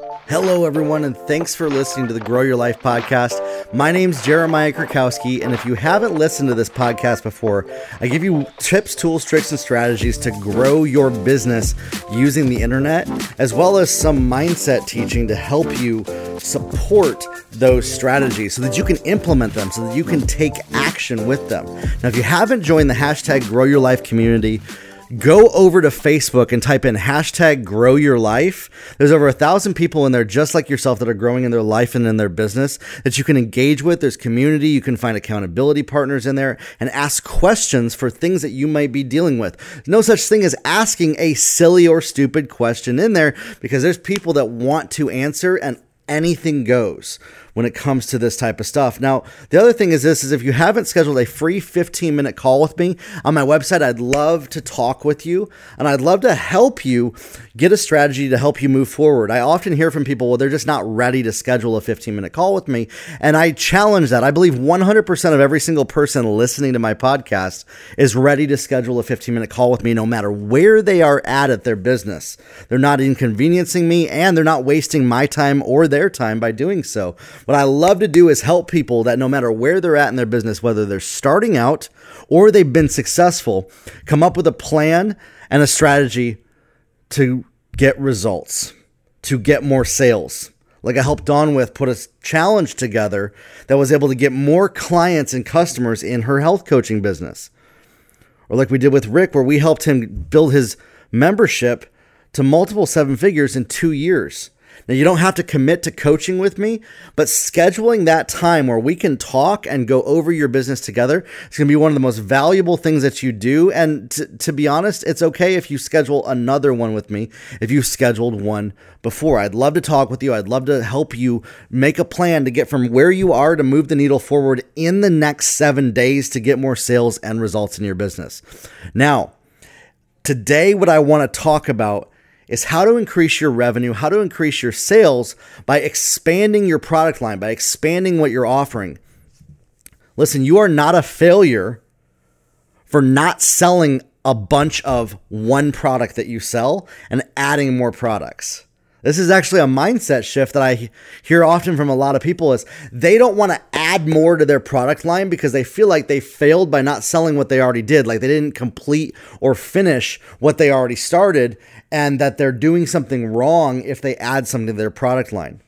Hello, everyone, and thanks for listening to the Grow Your Life podcast. My name's Jeremiah Krakowski, and if you haven't listened to this podcast before, I give you tips, tools, tricks, and strategies to grow your business using the internet, as well as some mindset teaching to help you support those strategies so that you can implement them, so that you can take action with them. Now, if you haven't joined the hashtag Grow Your Life community, go over to Facebook and type in hashtag grow your life. There's over a thousand people in there just like yourself that are growing in their life and in their business that you can engage with. There's community. You can find accountability partners in there and ask questions for things that you might be dealing with. no such thing as asking a silly or stupid question in there because there's people that want to answer and anything goes when it comes to this type of stuff. Now, the other thing is this is if you haven't scheduled a free 15 minute call with me on my website, I'd love to talk with you and I'd love to help you get a strategy to help you move forward. I often hear from people, well, they're just not ready to schedule a 15 minute call with me. And I challenge that. I believe 100% of every single person listening to my podcast is ready to schedule a 15 minute call with me no matter where they are at at their business. They're not inconveniencing me and they're not wasting my time or their time by doing so. What I love to do is help people that no matter where they're at in their business, whether they're starting out or they've been successful, come up with a plan and a strategy to get results, to get more sales. Like I helped Dawn with put a challenge together that was able to get more clients and customers in her health coaching business. Or like we did with Rick, where we helped him build his membership to multiple seven figures in two years. Now, you don't have to commit to coaching with me, but scheduling that time where we can talk and go over your business together is going to be one of the most valuable things that you do. And to be honest, it's okay if you schedule another one with me if you've scheduled one before. I'd love to talk with you. I'd love to help you make a plan to get from where you are to move the needle forward in the next seven days to get more sales and results in your business. Now, today, what I want to talk about is how to increase your revenue, how to increase your sales by expanding your product line, by expanding what you're offering. Listen, you are not a failure for not selling a bunch of one product that you sell and adding more products. This is actually a mindset shift that I hear often from a lot of people is they don't want to add more to their product line because they feel like they failed by not selling what they already did, like they didn't complete or finish what they already started and that they're doing something wrong if they add something to their product line.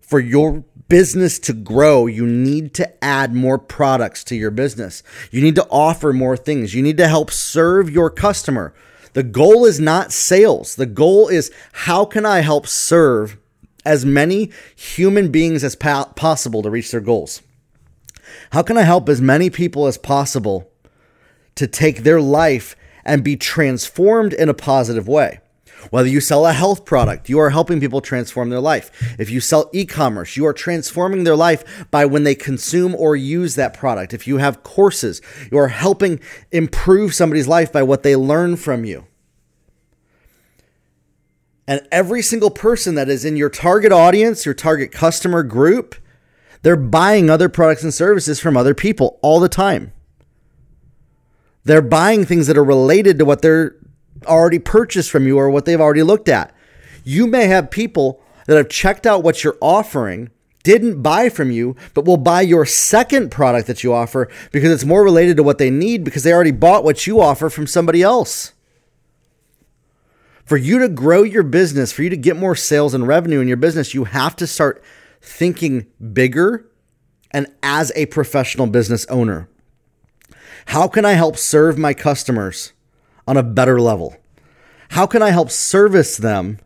For your business to grow, you need to add more products to your business. You need to offer more things. You need to help serve your customer. The goal is not sales. The goal is how can I help serve as many human beings as pa- possible to reach their goals? How can I help as many people as possible to take their life and be transformed in a positive way? Whether you sell a health product, you are helping people transform their life. If you sell e commerce, you are transforming their life by when they consume or use that product. If you have courses, you are helping improve somebody's life by what they learn from you. And every single person that is in your target audience, your target customer group, they're buying other products and services from other people all the time. They're buying things that are related to what they're already purchased from you or what they've already looked at. You may have people that have checked out what you're offering, didn't buy from you, but will buy your second product that you offer because it's more related to what they need because they already bought what you offer from somebody else. For you to grow your business, for you to get more sales and revenue in your business, you have to start thinking bigger and as a professional business owner. How can I help serve my customers? On a better level? How can I help service them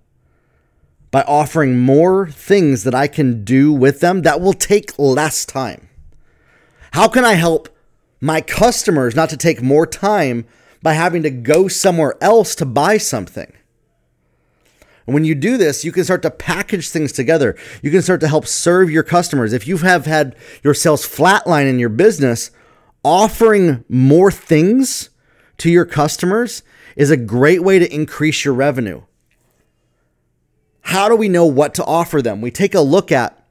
by offering more things that I can do with them that will take less time? How can I help my customers not to take more time by having to go somewhere else to buy something? And when you do this, you can start to package things together. You can start to help serve your customers. If you have had your sales flatline in your business, offering more things to your customers is a great way to increase your revenue. How do we know what to offer them? We take a look at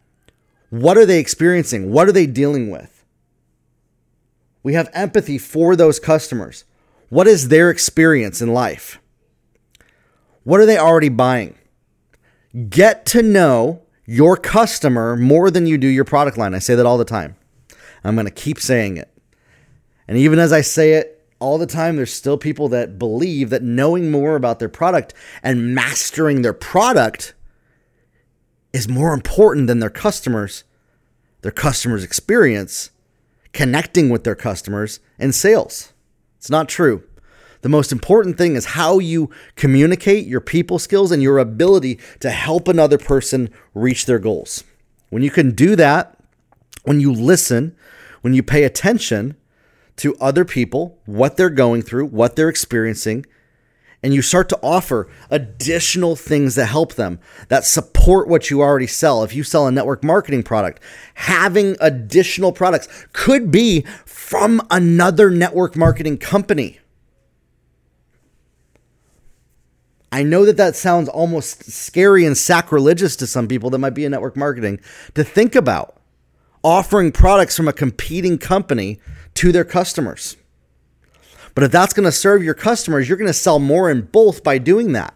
what are they experiencing? What are they dealing with? We have empathy for those customers. What is their experience in life? What are they already buying? Get to know your customer more than you do your product line. I say that all the time. I'm going to keep saying it. And even as I say it all the time, there's still people that believe that knowing more about their product and mastering their product is more important than their customers, their customers' experience, connecting with their customers, and sales. It's not true. The most important thing is how you communicate your people skills and your ability to help another person reach their goals. When you can do that, when you listen, when you pay attention to other people, what they're going through, what they're experiencing, and you start to offer additional things that help them that support what you already sell. If you sell a network marketing product, having additional products could be from another network marketing company. I know that that sounds almost scary and sacrilegious to some people that might be in network marketing to think about offering products from a competing company to their customers. But if that's going to serve your customers, you're going to sell more in both by doing that.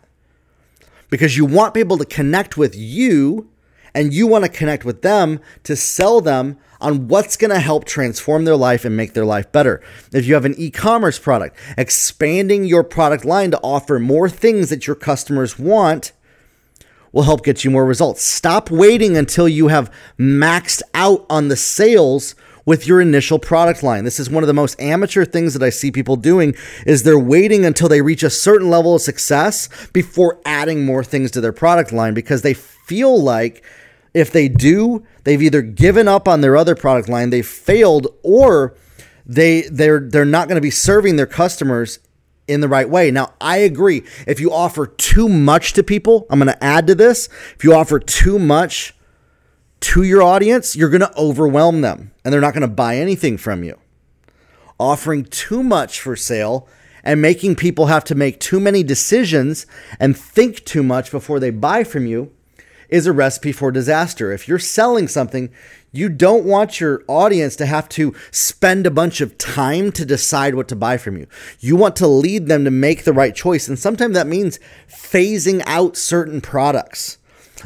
Because you want people to connect with you and you want to connect with them to sell them on what's going to help transform their life and make their life better. If you have an e commerce product, expanding your product line to offer more things that your customers want will help get you more results. Stop waiting until you have maxed out on the sales with your initial product line. This is one of the most amateur things that I see people doing is they're waiting until they reach a certain level of success before adding more things to their product line because they feel like if they do, they've either given up on their other product line, they've failed or they they're they're not going to be serving their customers in the right way. Now, I agree. If you offer too much to people, I'm going to add to this. If you offer too much to your audience, you're going to overwhelm them and they're not going to buy anything from you. Offering too much for sale and making people have to make too many decisions and think too much before they buy from you is a recipe for disaster. If you're selling something, you don't want your audience to have to spend a bunch of time to decide what to buy from you. You want to lead them to make the right choice. And sometimes that means phasing out certain products.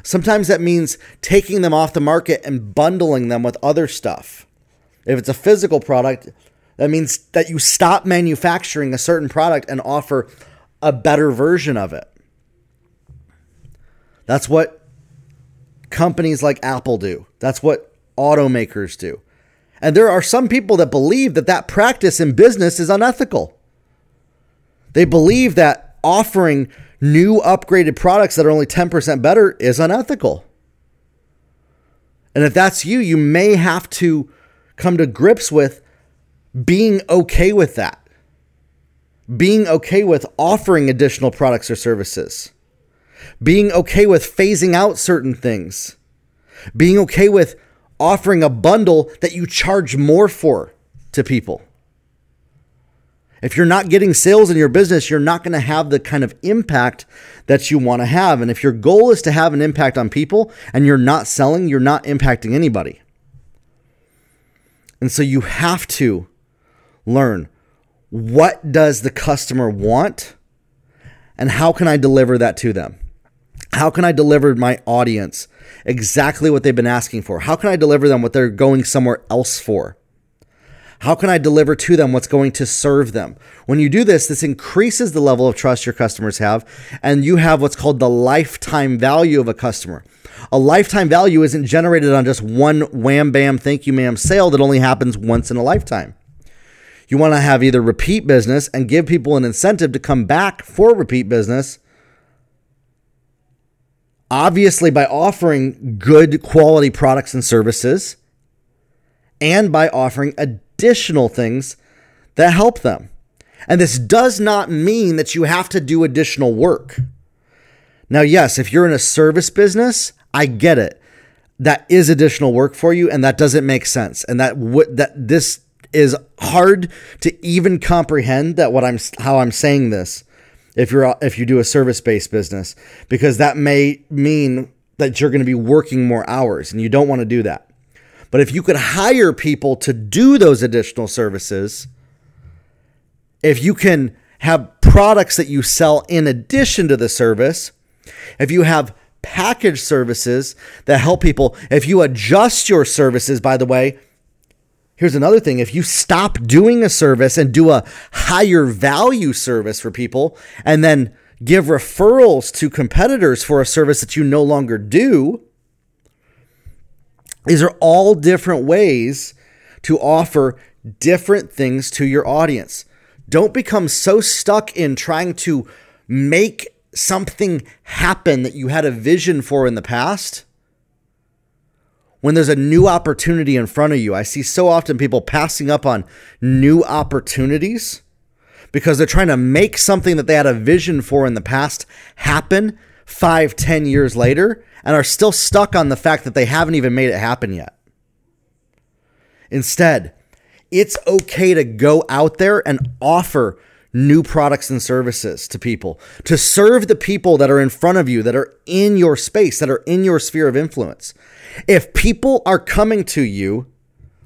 Sometimes that means taking them off the market and bundling them with other stuff. If it's a physical product, that means that you stop manufacturing a certain product and offer a better version of it. That's what companies like Apple do. That's what automakers do. And there are some people that believe that that practice in business is unethical. They believe that offering new upgraded products that are only 10% better is unethical. And if that's you, you may have to come to grips with being okay with that. Being okay with offering additional products or services. Being okay with phasing out certain things. Being okay with offering a bundle that you charge more for to people. If you're not getting sales in your business, you're not going to have the kind of impact that you want to have. And if your goal is to have an impact on people and you're not selling, you're not impacting anybody. And so you have to learn what does the customer want and how can I deliver that to them? How can I deliver my audience exactly what they've been asking for? How can I deliver them what they're going somewhere else for? How can I deliver to them what's going to serve them? When you do this, this increases the level of trust your customers have, and you have what's called the lifetime value of a customer. A lifetime value isn't generated on just one wham bam, thank you, ma'am sale that only happens once in a lifetime. You want to have either repeat business and give people an incentive to come back for repeat business. Obviously, by offering good quality products and services, and by offering a additional things that help them. And this does not mean that you have to do additional work. Now, yes, if you're in a service business, I get it. That is additional work for you, and that doesn't make sense. And that what that this is hard to even comprehend that what I'm how I'm saying this if you're if you do a service based business because that may mean that you're going to be working more hours and you don't want to do that. But if you could hire people to do those additional services, if you can have products that you sell in addition to the service, if you have package services that help people. If you adjust your services, by the way, here's another thing. If you stop doing a service and do a higher value service for people and then give referrals to competitors for a service that you no longer do, these are all different ways to offer different things to your audience. Don't become so stuck in trying to make something happen that you had a vision for in the past. When there's a new opportunity in front of you, I see so often people passing up on new opportunities because they're trying to make something that they had a vision for in the past happen five, ten years later and are still stuck on the fact that they haven't even made it happen yet. Instead, it's okay to go out there and offer new products and services to people, to serve the people that are in front of you, that are in your space, that are in your sphere of influence. If people are coming to you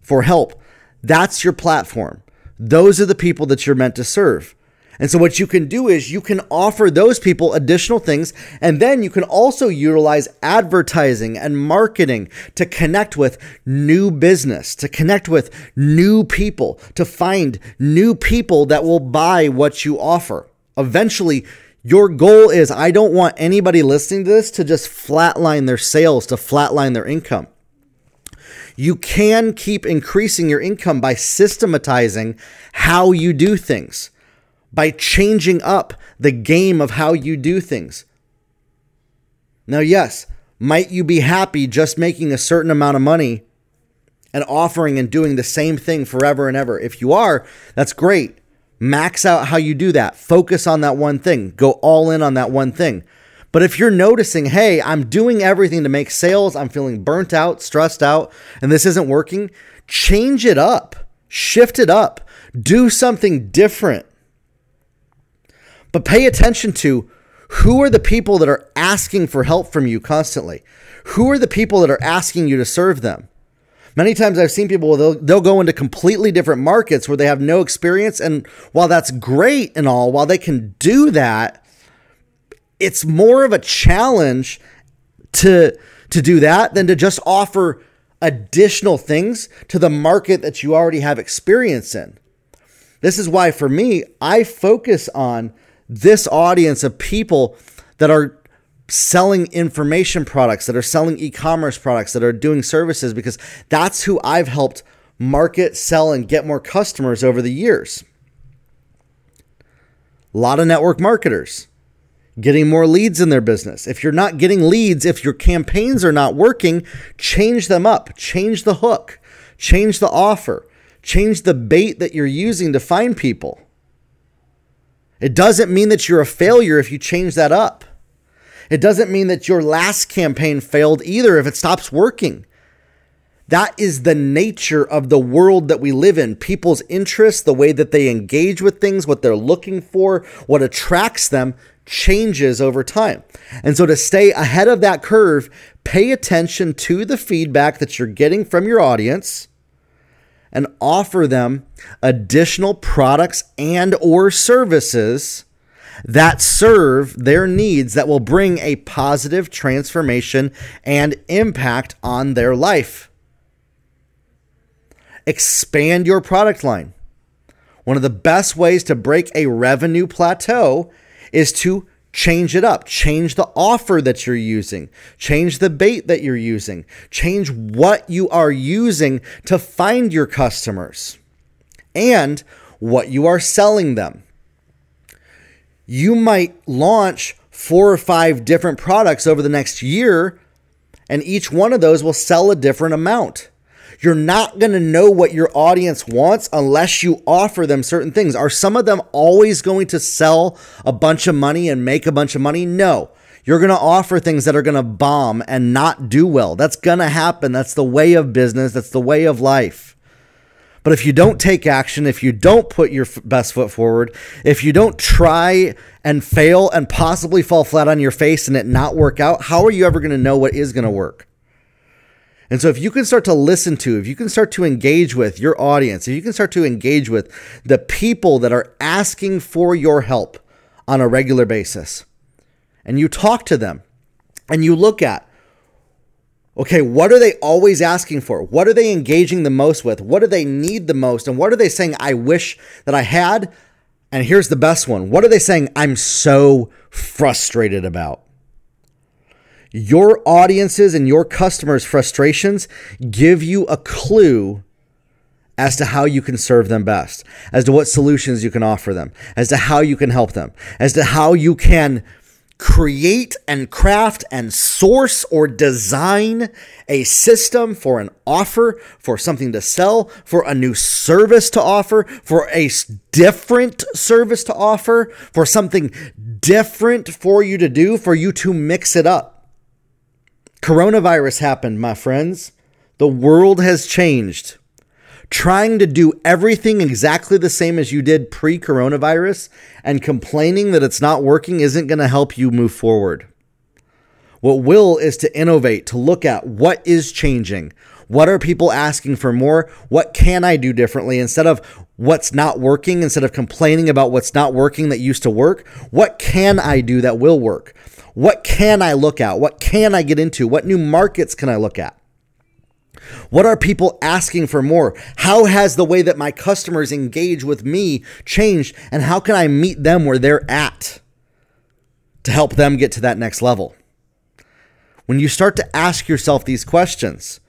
for help, that's your platform. Those are the people that you're meant to serve. And so, what you can do is you can offer those people additional things, and then you can also utilize advertising and marketing to connect with new business, to connect with new people, to find new people that will buy what you offer. Eventually, your goal is I don't want anybody listening to this to just flatline their sales, to flatline their income. You can keep increasing your income by systematizing how you do things, by changing up the game of how you do things. Now, yes, might you be happy just making a certain amount of money and offering and doing the same thing forever and ever? If you are, that's great. Max out how you do that. Focus on that one thing. Go all in on that one thing. But if you're noticing, hey, I'm doing everything to make sales, I'm feeling burnt out, stressed out, and this isn't working, change it up, shift it up, do something different. But pay attention to who are the people that are asking for help from you constantly? Who are the people that are asking you to serve them? Many times I've seen people they'll, they'll go into completely different markets where they have no experience and while that's great and all, while they can do that, it's more of a challenge to to do that than to just offer additional things to the market that you already have experience in. This is why for me, I focus on this audience of people that are selling information products, that are selling e-commerce products, that are doing services because that's who I've helped market, sell and get more customers over the years. A lot of network marketers getting more leads in their business. If you're not getting leads, if your campaigns are not working, change them up, change the hook, change the offer, change the bait that you're using to find people. It doesn't mean that you're a failure if you change that up. It doesn't mean that your last campaign failed either if it stops working. That is the nature of the world that we live in. People's interests, the way that they engage with things, what they're looking for, what attracts them changes over time. And so to stay ahead of that curve, pay attention to the feedback that you're getting from your audience and offer them additional products and or services that serve their needs that will bring a positive transformation and impact on their life. Expand your product line. One of the best ways to break a revenue plateau is to change it up, change the offer that you're using, change the bait that you're using, change what you are using to find your customers and what you are selling them. You might launch four or five different products over the next year, and each one of those will sell a different amount. You're not going to know what your audience wants unless you offer them certain things. Are some of them always going to sell a bunch of money and make a bunch of money? No. You're going to offer things that are going to bomb and not do well. That's going to happen. That's the way of business, that's the way of life. But if you don't take action, if you don't put your best foot forward, if you don't try and fail and possibly fall flat on your face and it not work out, how are you ever going to know what is going to work? And so, if you can start to listen to, if you can start to engage with your audience, if you can start to engage with the people that are asking for your help on a regular basis, and you talk to them and you look at okay, what are they always asking for? What are they engaging the most with? What do they need the most? And what are they saying, I wish that I had? And here's the best one what are they saying, I'm so frustrated about? Your audiences and your customers' frustrations give you a clue as to how you can serve them best, as to what solutions you can offer them, as to how you can help them, as to how you can create and craft and source or design a system for an offer, for something to sell, for a new service to offer, for a different service to offer, for something different for you to do, for you to mix it up. Coronavirus happened, my friends. The world has changed. Trying to do everything exactly the same as you did pre coronavirus and complaining that it's not working isn't going to help you move forward. What will is to innovate, to look at what is changing. What are people asking for more? What can I do differently instead of what's not working, instead of complaining about what's not working that used to work? What can I do that will work? What can I look at? What can I get into? What new markets can I look at? What are people asking for more? How has the way that my customers engage with me changed? And how can I meet them where they're at to help them get to that next level? When you start to ask yourself these questions,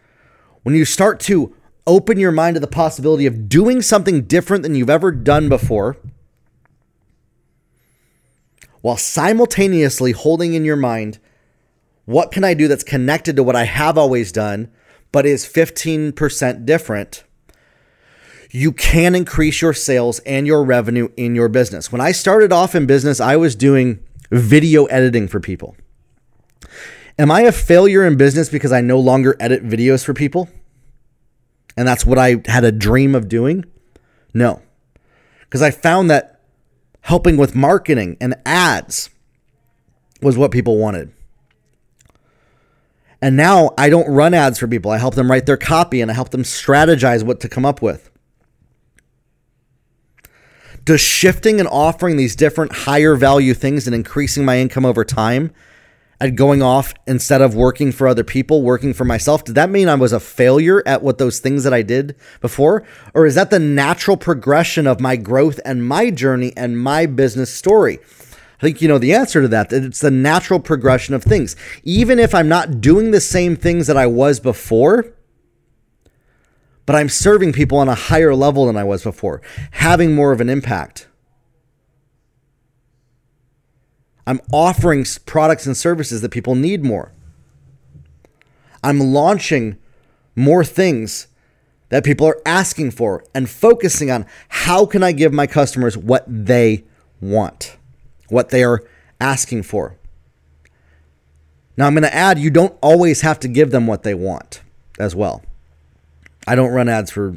when you start to open your mind to the possibility of doing something different than you've ever done before, while simultaneously holding in your mind what can I do that's connected to what I have always done, but is 15% different, you can increase your sales and your revenue in your business. When I started off in business, I was doing video editing for people. Am I a failure in business because I no longer edit videos for people? And that's what I had a dream of doing? No. Because I found that helping with marketing and ads was what people wanted. And now I don't run ads for people. I help them write their copy and I help them strategize what to come up with. Does shifting and offering these different higher value things and increasing my income over time at going off instead of working for other people, working for myself, did that mean I was a failure at what those things that I did before? Or is that the natural progression of my growth and my journey and my business story? I think you know the answer to that. That it's the natural progression of things. Even if I'm not doing the same things that I was before, but I'm serving people on a higher level than I was before, having more of an impact. I'm offering products and services that people need more. I'm launching more things that people are asking for and focusing on how can I give my customers what they want, what they are asking for. Now, I'm going to add you don't always have to give them what they want as well. I don't run ads for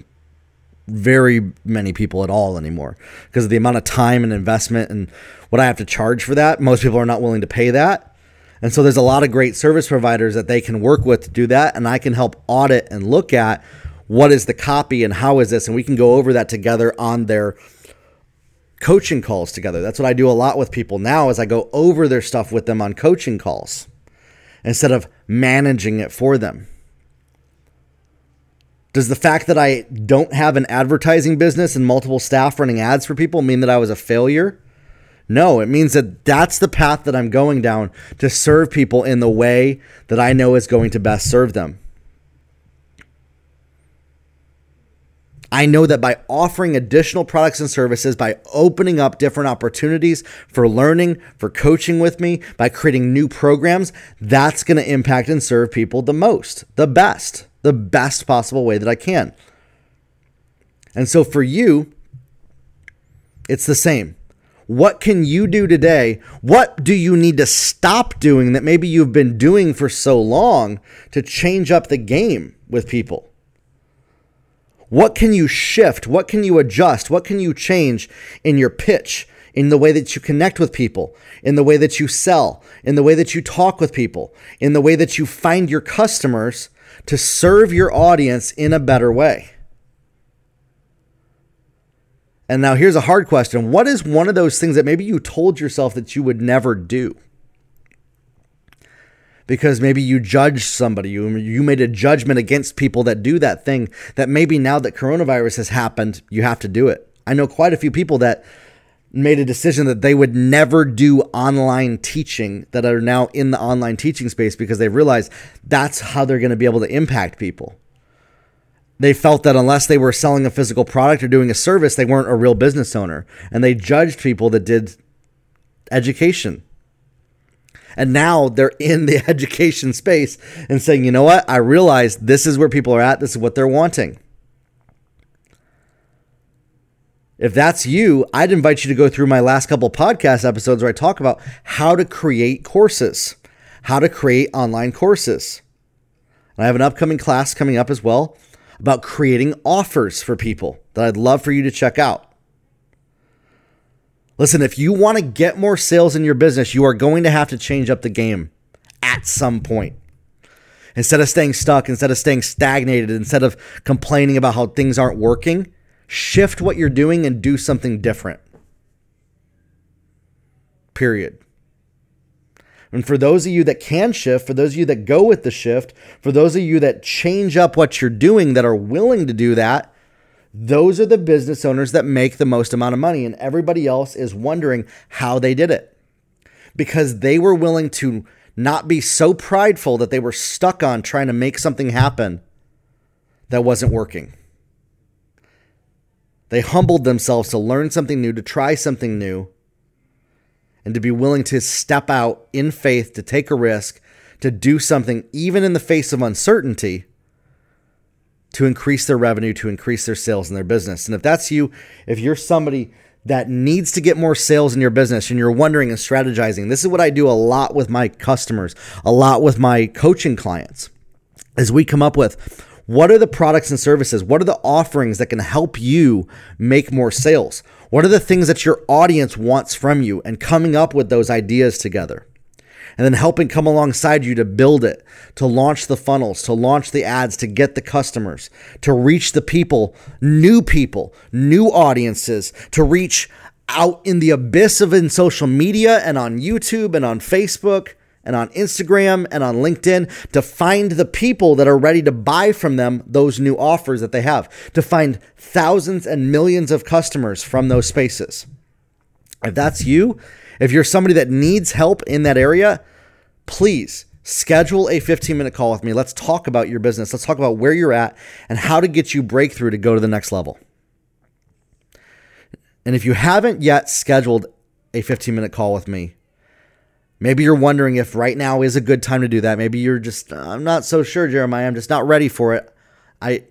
very many people at all anymore because of the amount of time and investment and what I have to charge for that. Most people are not willing to pay that. And so there's a lot of great service providers that they can work with to do that. And I can help audit and look at what is the copy and how is this. And we can go over that together on their coaching calls together. That's what I do a lot with people now is I go over their stuff with them on coaching calls instead of managing it for them. Does the fact that I don't have an advertising business and multiple staff running ads for people mean that I was a failure? No, it means that that's the path that I'm going down to serve people in the way that I know is going to best serve them. I know that by offering additional products and services, by opening up different opportunities for learning, for coaching with me, by creating new programs, that's going to impact and serve people the most, the best the best possible way that I can. And so for you, it's the same. What can you do today? What do you need to stop doing that maybe you've been doing for so long to change up the game with people? What can you shift? What can you adjust? What can you change in your pitch, in the way that you connect with people, in the way that you sell, in the way that you talk with people, in the way that you find your customers to serve your audience in a better way. And now here's a hard question. What is one of those things that maybe you told yourself that you would never do? because maybe you judged somebody, you, you made a judgment against people that do that thing that maybe now that coronavirus has happened, you have to do it. I know quite a few people that made a decision that they would never do online teaching that are now in the online teaching space because they realized that's how they're going to be able to impact people. They felt that unless they were selling a physical product or doing a service, they weren't a real business owner. And they judged people that did education. And now they're in the education space and saying, you know what? I realize this is where people are at. This is what they're wanting. If that's you, I'd invite you to go through my last couple podcast episodes where I talk about how to create courses, how to create online courses. And I have an upcoming class coming up as well about creating offers for people that I'd love for you to check out. Listen, if you want to get more sales in your business, you are going to have to change up the game at some point. Instead of staying stuck, instead of staying stagnated, instead of complaining about how things aren't working, shift what you're doing and do something different. Period. And for those of you that can shift, for those of you that go with the shift, for those of you that change up what you're doing, that are willing to do that, those are the business owners that make the most amount of money. And everybody else is wondering how they did it because they were willing to not be so prideful that they were stuck on trying to make something happen that wasn't working. They humbled themselves to learn something new, to try something new, and to be willing to step out in faith, to take a risk, to do something, even in the face of uncertainty, to increase their revenue, to increase their sales in their business. And if that's you, if you're somebody that needs to get more sales in your business and you're wondering and strategizing, this is what I do a lot with my customers, a lot with my coaching clients, as we come up with what are the products and services? What are the offerings that can help you make more sales? What are the things that your audience wants from you and coming up with those ideas together? And then helping come alongside you to build it, to launch the funnels, to launch the ads, to get the customers, to reach the people, new people, new audiences, to reach out in the abyss of in social media and on YouTube and on Facebook and on Instagram and on LinkedIn to find the people that are ready to buy from them those new offers that they have, to find thousands and millions of customers from those spaces. If that's you, if you're somebody that needs help in that area, please schedule a 15 minute call with me. Let's talk about your business. Let's talk about where you're at and how to get you breakthrough to go to the next level. And if you haven't yet scheduled a 15 minute call with me, Maybe you're wondering if right now is a good time to do that. Maybe you're just I'm not so sure, Jeremiah. I'm just not ready for it. I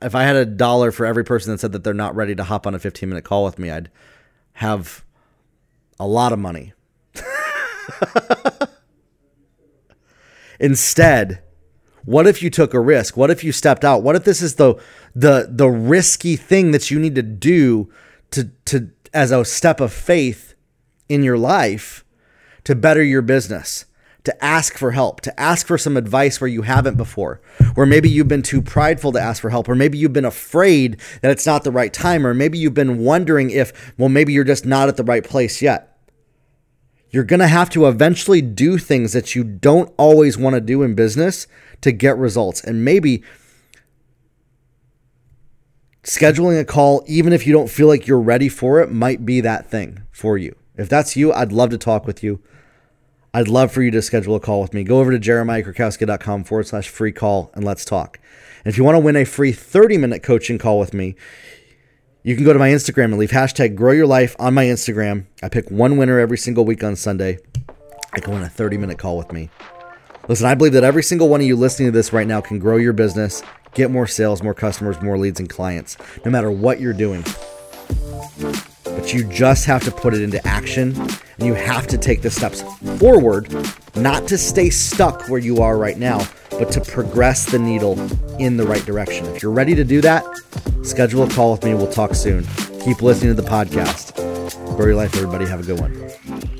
if I had a dollar for every person that said that they're not ready to hop on a 15 minute call with me, I'd have a lot of money. Instead, what if you took a risk? What if you stepped out? What if this is the the the risky thing that you need to do to to as a step of faith in your life? To better your business, to ask for help, to ask for some advice where you haven't before, where maybe you've been too prideful to ask for help, or maybe you've been afraid that it's not the right time, or maybe you've been wondering if, well, maybe you're just not at the right place yet. You're going to have to eventually do things that you don't always want to do in business to get results. And maybe scheduling a call, even if you don't feel like you're ready for it, might be that thing for you. If that's you, I'd love to talk with you. I'd love for you to schedule a call with me. Go over to jeremiahkrakowski.com forward slash free call and let's talk. And if you want to win a free 30 minute coaching call with me, you can go to my Instagram and leave hashtag grow your life on my Instagram. I pick one winner every single week on Sunday. I go on a 30 minute call with me. Listen, I believe that every single one of you listening to this right now can grow your business, get more sales, more customers, more leads, and clients, no matter what you're doing but you just have to put it into action and you have to take the steps forward, not to stay stuck where you are right now, but to progress the needle in the right direction. If you're ready to do that, schedule a call with me. We'll talk soon. Keep listening to the podcast. Your life, everybody. Have a good one.